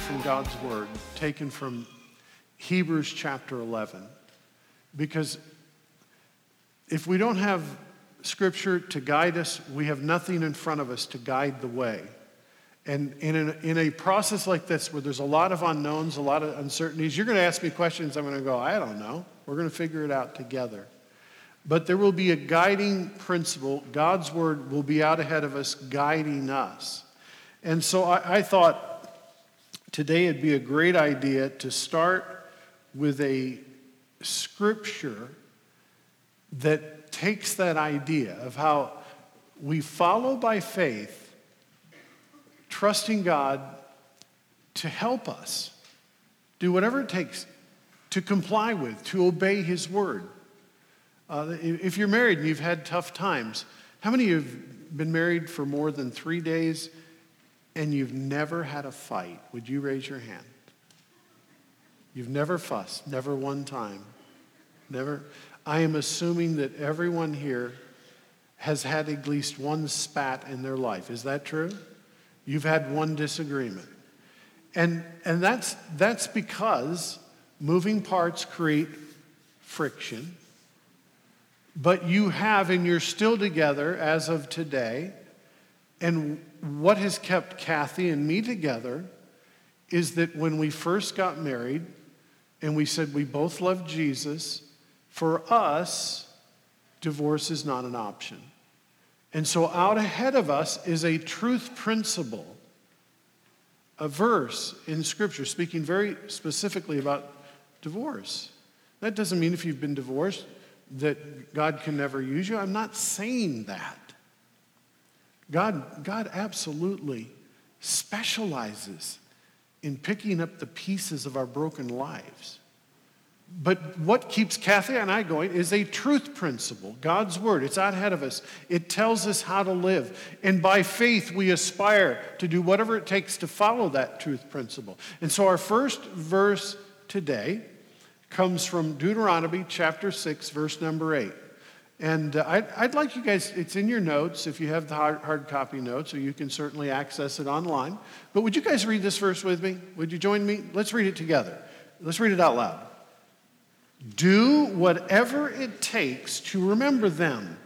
from God's Word, taken from Hebrews chapter 11. Because if we don't have Scripture to guide us, we have nothing in front of us to guide the way. And in a, in a process like this, where there's a lot of unknowns, a lot of uncertainties, you're going to ask me questions. I'm going to go, I don't know. We're going to figure it out together. But there will be a guiding principle. God's word will be out ahead of us, guiding us. And so I, I thought today it'd be a great idea to start with a scripture that takes that idea of how we follow by faith trusting God to help us do whatever it takes to comply with, to obey His word. Uh, if you're married and you've had tough times, how many of you have been married for more than three days and you've never had a fight? Would you raise your hand? You've never fussed, never one time. Never. I am assuming that everyone here has had at least one spat in their life. Is that true? You've had one disagreement. And, and that's, that's because moving parts create friction. But you have, and you're still together as of today. And what has kept Kathy and me together is that when we first got married and we said we both love Jesus, for us, divorce is not an option. And so, out ahead of us is a truth principle, a verse in Scripture speaking very specifically about divorce. That doesn't mean if you've been divorced that God can never use you. I'm not saying that. God, God absolutely specializes in picking up the pieces of our broken lives. But what keeps Kathy and I going is a truth principle, God's word. It's out ahead of us. It tells us how to live. And by faith, we aspire to do whatever it takes to follow that truth principle. And so our first verse today comes from Deuteronomy chapter 6, verse number 8. And uh, I'd, I'd, like you guys, it's in your notes if you have the hard, hard copy notes, or you can certainly access it online. But would you guys read this verse with me? Would you join me? Let's read it together. Let's read it out loud. Do whatever it takes to remember them.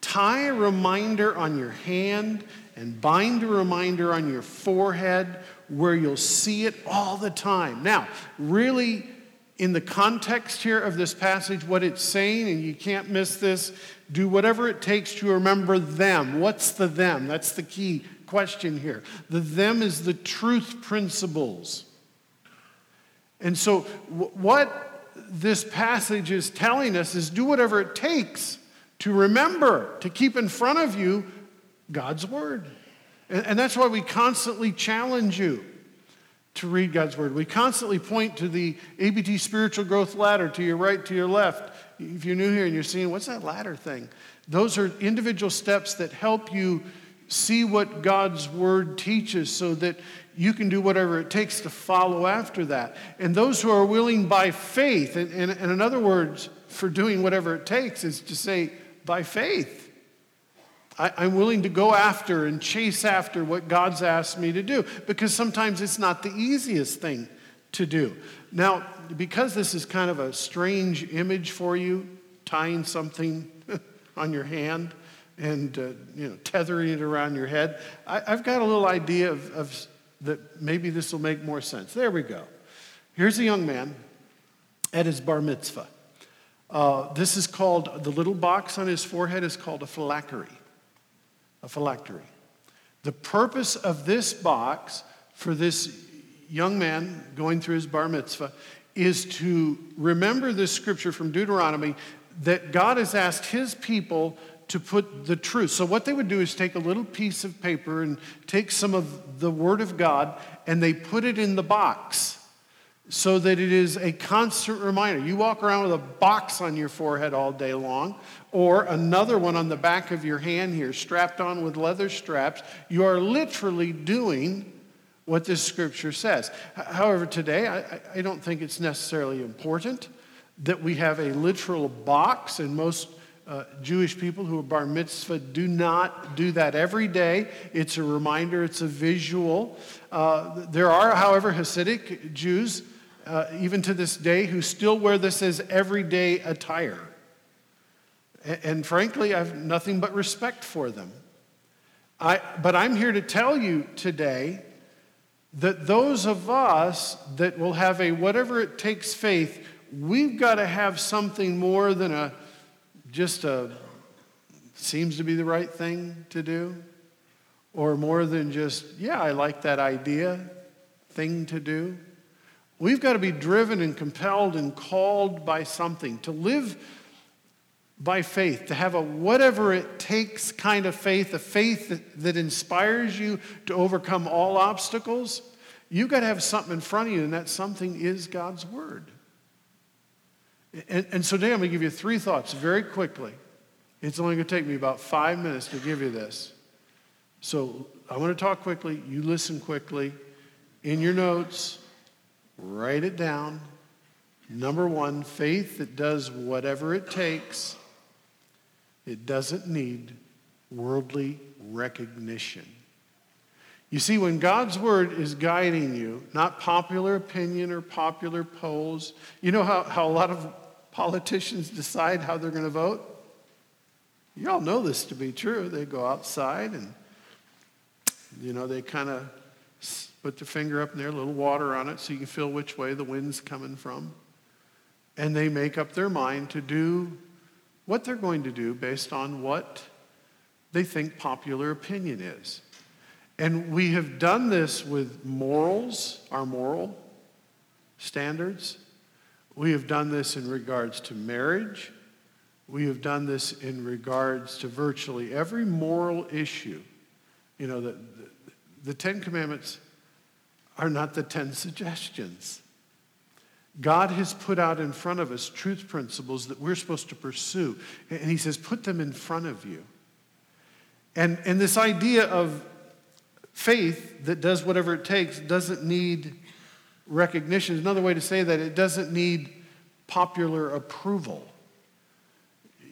Tie a reminder on your hand and bind a reminder on your forehead where you'll see it all the time. Now, really, in the context here of this passage, what it's saying, and you can't miss this, do whatever it takes to remember them. What's the them? That's the key question here. The them is the truth principles. And so, what this passage is telling us is do whatever it takes to remember, to keep in front of you God's Word. And, that's why we constantly challenge you to read God's Word. We constantly point to the ABT spiritual growth ladder to your right, to your left. If you're new here and you're seeing, what's that ladder thing? Those are individual steps that help you see what God's Word teaches so that you can do whatever it takes to follow after that. And those who are willing by faith, and, and, and in other words, for doing whatever it takes, is to say, by faith. I, I'm willing to go after and chase after what God's asked me to do because sometimes it's not the easiest thing to do. Now, because this is kind of a strange image for you, tying something on your hand and uh, you know tethering it around your head, I, have got a little idea of, of that maybe this will make more sense. There we go. Here's a young man at his bar mitzvah. Uh, this is called, the little box on his forehead is called a phylactery. A phylactery. The purpose of this box for this young man going through his bar mitzvah is to remember this scripture from Deuteronomy that God has asked his people to put the truth. So, what they would do is take a little piece of paper and take some of the Word of God and they put it in the box so that it is a constant reminder. You walk around with a box on your forehead all day long, or another one on the back of your hand here, strapped on with leather straps. You are literally doing what this scripture says. However, today, I, I don't think it's necessarily important that we have a literal box, and most uh, Jewish people who are bar mitzvah do not do that every day. It's a reminder, it's a visual. Uh, there are, however, Hasidic Jews, uh, even to this day, who still wear this as everyday attire. And, and frankly, I have nothing but respect for them. I, but I'm here to tell you today that those of us that will have a whatever it takes faith, we've got to have something more than a just a seems to be the right thing to do, or more than just, yeah, I like that idea thing to do. We've got to be driven and compelled and called by something to live by faith, to have a whatever it takes kind of faith, a faith that, that inspires you to overcome all obstacles. You've got to have something in front of you, and that something is God's Word. And, and so today I'm going to give you three thoughts very quickly. It's only going to take me about five minutes to give you this. So I want to talk quickly. You listen quickly. In your notes, write it down. Number one, faith that does whatever it takes. It doesn't need worldly recognition. You see, when God's word is guiding you, not popular opinion or popular polls, you know how, how a lot of politicians decide how they're going to vote? You all know this to be true. They go outside and, you know, they kind of put their finger up in there, a little water on it so you can feel which way the wind's coming from. And they make up their mind to do what they're going to do based on what they think popular opinion is. And we have done this with morals, our moral standards. We have done this in regards to marriage. We have done this in regards to virtually every moral issue. You know, the, the, the Ten Commandments are not the Ten Suggestions. God has put out in front of us truth principles that we're supposed to pursue. And He says, put them in front of you. And, and this idea of faith that does whatever it takes doesn't need recognition. Another way to say that it doesn't need popular approval.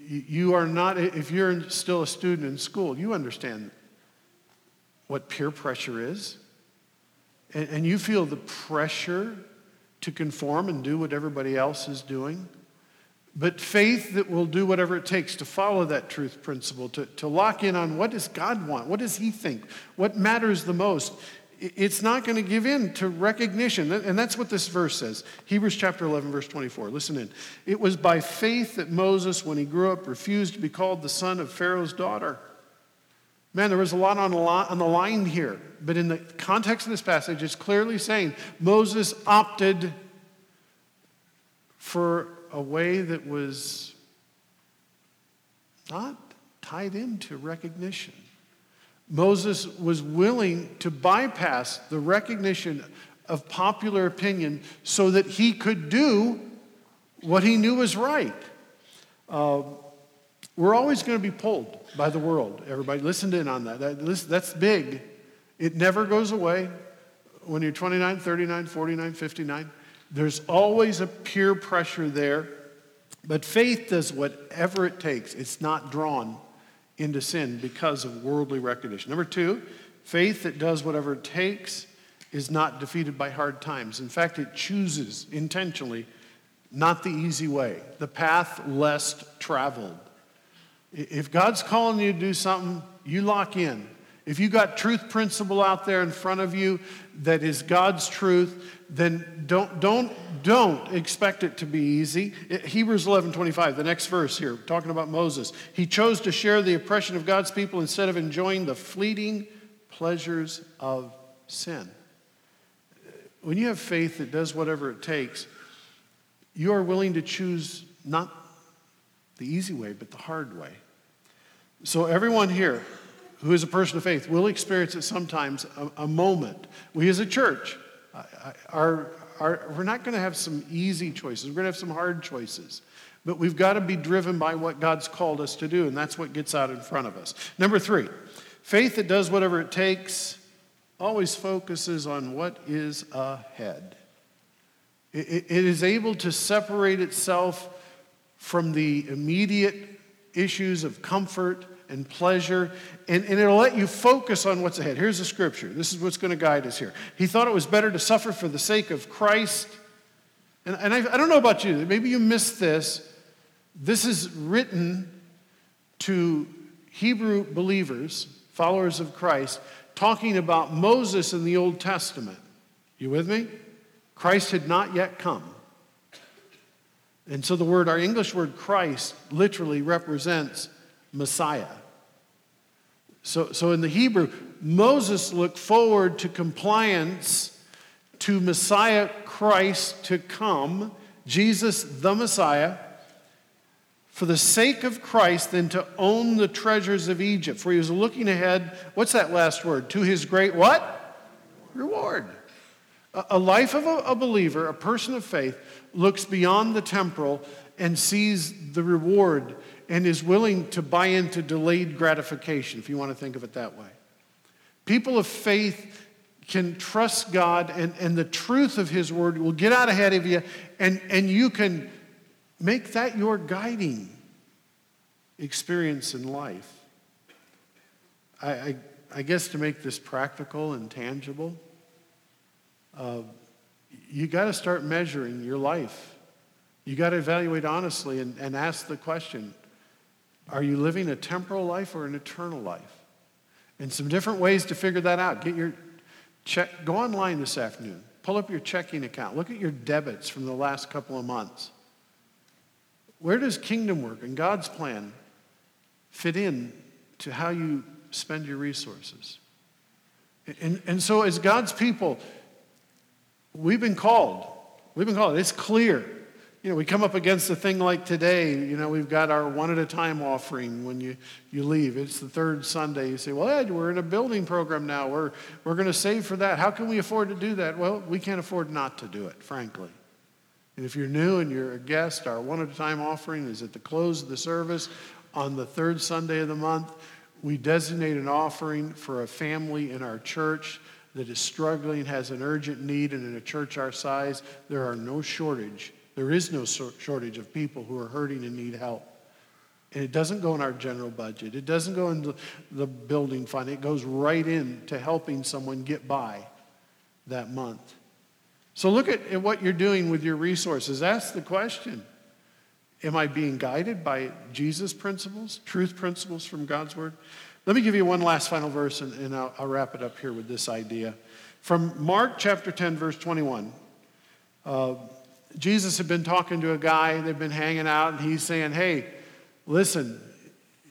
You are not, if you're still a student in school, you understand what peer pressure is. And, and you feel the pressure to conform and do what everybody else is doing. But faith that will do whatever it takes to follow that truth principle, to, to lock in on what does God want? What does He think? What matters the most? It's not going to give in to recognition. And that's what this verse says. Hebrews chapter 11, verse 24. Listen in. It was by faith that Moses, when he grew up, refused to be called the son of Pharaoh's daughter. Man, there was a lot on the line here. But in the context of this passage, it's clearly saying Moses opted for a way that was not tied into recognition. Moses was willing to bypass the recognition of popular opinion so that he could do what he knew was right. Uh, we're always going to be pulled by the world. Everybody, listen in on that. that that's big. It never goes away. When you're 29, 39, 49, 59, there's always a peer pressure there. But faith does whatever it takes. It's not drawn into sin because of worldly recognition. Number two, faith that does whatever it takes is not defeated by hard times. In fact, it chooses intentionally not the easy way, the path less traveled. If God's calling you to do something, you lock in. If you got truth principle out there in front of you that is God's truth, then don't, don't, don't expect it to be easy. Hebrews 11 25, the next verse here, talking about Moses. He chose to share the oppression of God's people instead of enjoying the fleeting pleasures of sin. When you have faith that does whatever it takes, you are willing to choose not the easy way, but the hard way. So, everyone here who is a person of faith will experience it sometimes a, a moment. We as a church are, are we're not going to have some easy choices, we're going to have some hard choices. But we've got to be driven by what God's called us to do, and that's what gets out in front of us. Number three, faith that does whatever it takes always focuses on what is ahead. It, it is able to separate itself from the immediate issues of comfort and pleasure, and, and it'll let you focus on what's ahead. Here's the scripture. This is what's going to guide us here. He thought it was better to suffer for the sake of Christ. And, and I, I don't know about you, maybe you missed this. This is written to Hebrew believers, followers of Christ, talking about Moses in the Old Testament. You with me? Christ had not yet come. And so the word, our English word Christ, literally represents Messiah. So, so in the Hebrew, Moses looked forward to compliance to Messiah Christ to come, Jesus the Messiah, for the sake of Christ than to own the treasures of Egypt. For he was looking ahead, what's that last word? To his great what? Reward. A, life of a, a believer, a person of faith, looks beyond the temporal and sees the reward and is willing to buy into delayed gratification, if you want to think of it that way. People of faith can trust God, and, and the truth of His word will get out ahead of you, and, and you can make that your guiding experience in life. I, I, I guess to make this practical and tangible, uh, you got to start measuring your life. You got to evaluate honestly and, and ask the question are you living a temporal life or an eternal life? And some different ways to figure that out. Get your check, go online this afternoon, pull up your checking account, look at your debits from the last couple of months. Where does kingdom work and God's plan fit in to how you spend your resources? And, and so, as God's people, we've been called. We've been called. It's clear you know, we come up against a thing like today, you know, we've got our one at a time offering when you, you leave. It's the third Sunday. You say, well, Ed, we're in a building program now. We're, we're going to save for that. How can we afford to do that? Well, we can't afford not to do it, frankly. And if you're new and you're a guest, our one at a time offering is at the close of the service on the third Sunday of the month. We designate an offering for a family in our church that is struggling, has an urgent need, and in a church our size, there are no shortage there is no shortage of people who are hurting and need help. And it doesn't go in our general budget. It doesn't go into the building fund. It goes right into helping someone get by that month. So look at, at what you're doing with your resources. Ask the question Am I being guided by Jesus' principles, truth principles from God's Word? Let me give you one last final verse and, and I'll, I'll wrap it up here with this idea. From Mark chapter 10, verse 21. Uh, Jesus had been talking to a guy, they've been hanging out, and he's saying, Hey, listen,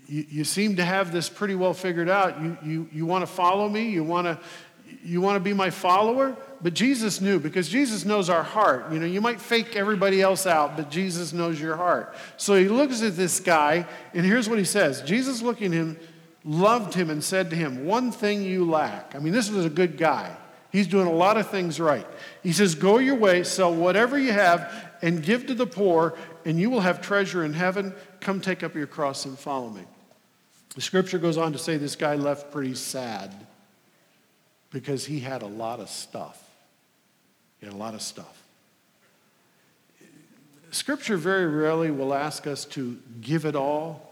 you, you seem to have this pretty well figured out. You, you, you want to follow me? You want to you want to be my follower? But Jesus knew because Jesus knows our heart. You know, you might fake everybody else out, but Jesus knows your heart. So he looks at this guy, and here's what he says Jesus looking at him, loved him, and said to him, One thing you lack. I mean, this was a good guy. He's doing a lot of things right. He says, Go your way, sell whatever you have, and give to the poor, and you will have treasure in heaven. Come take up your cross and follow me. The scripture goes on to say this guy left pretty sad because he had a lot of stuff. He had a lot of stuff. Scripture very rarely will ask us to give it all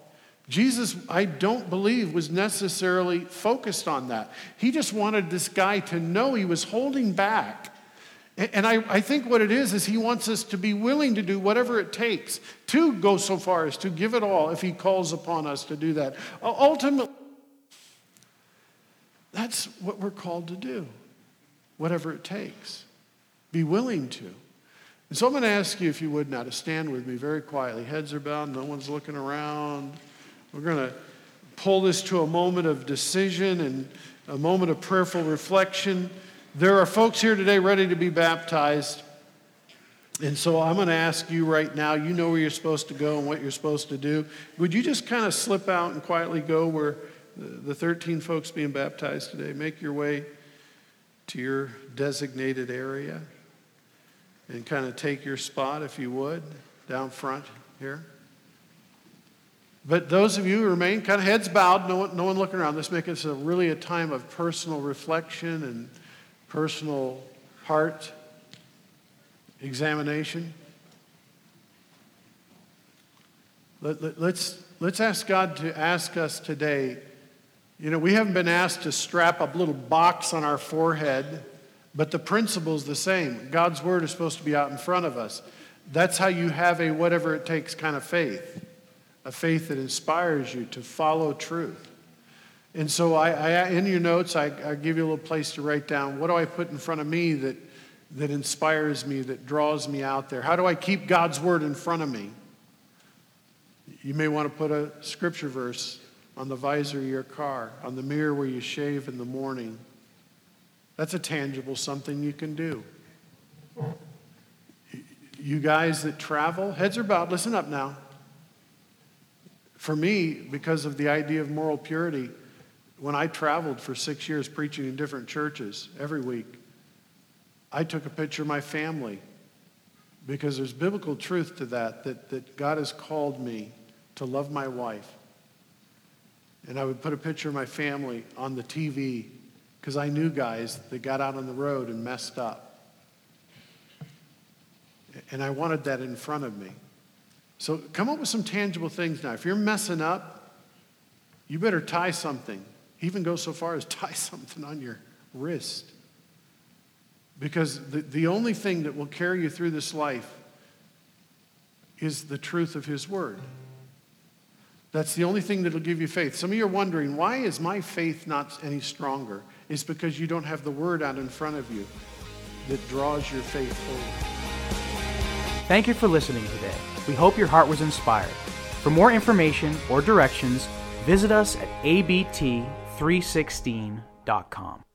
Jesus, I don't believe, was necessarily focused on that. He just wanted this guy to know he was holding back. And I, I, think what it is, is he wants us to be willing to do whatever it takes to go so far as to give it all if he calls upon us to do that. Ultimately, that's what we're called to do, whatever it takes. Be willing to. And so I'm going to ask you, if you would now, to stand with me very quietly. Heads are bowed, no one's looking around. We're going to pull this to a moment of decision and a moment of prayerful reflection. There are folks here today ready to be baptized. And so I'm going to ask you right now, you know where you're supposed to go and what you're supposed to do. Would you just kind of slip out and quietly go where the 13 folks being baptized today? Make your way to your designated area and kind of take your spot, if you would, down front here. But those of you who remain kind of heads bowed, no one, no one looking around, this makes this a really a time of personal reflection and personal heart examination. Let, let, let's let's ask God to ask us today. You know, we haven't been asked to strap a little box on our forehead, but the principle is the same. God's word is supposed to be out in front of us. That's how you have a whatever it takes kind of faith, a faith that inspires you to follow truth. And so, I, I in your notes, I, I give you a little place to write down what do I put in front of me that, that inspires me, that draws me out there? How do I keep God's word in front of me? You may want to put a scripture verse on the visor of your car, on the mirror where you shave in the morning. That's a tangible something you can do. You guys that travel, heads are bowed, listen up now. For me, because of the idea of moral purity, when I traveled for six years preaching in different churches every week, I took a picture of my family because there's biblical truth to that, that, that God has called me to love my wife. And I would put a picture of my family on the TV because I knew guys that got out on the road and messed up. And I wanted that in front of me. So come up with some tangible things now. If you're messing up, you better tie something. Even go so far as tie something on your wrist. Because the, the only thing that will carry you through this life is the truth of His Word. That's the only thing that will give you faith. Some of you are wondering, why is my faith not any stronger? It's because you don't have the Word out in front of you that draws your faith forward. Thank you for listening today. We hope your heart was inspired. For more information or directions, visit us at abt316.com.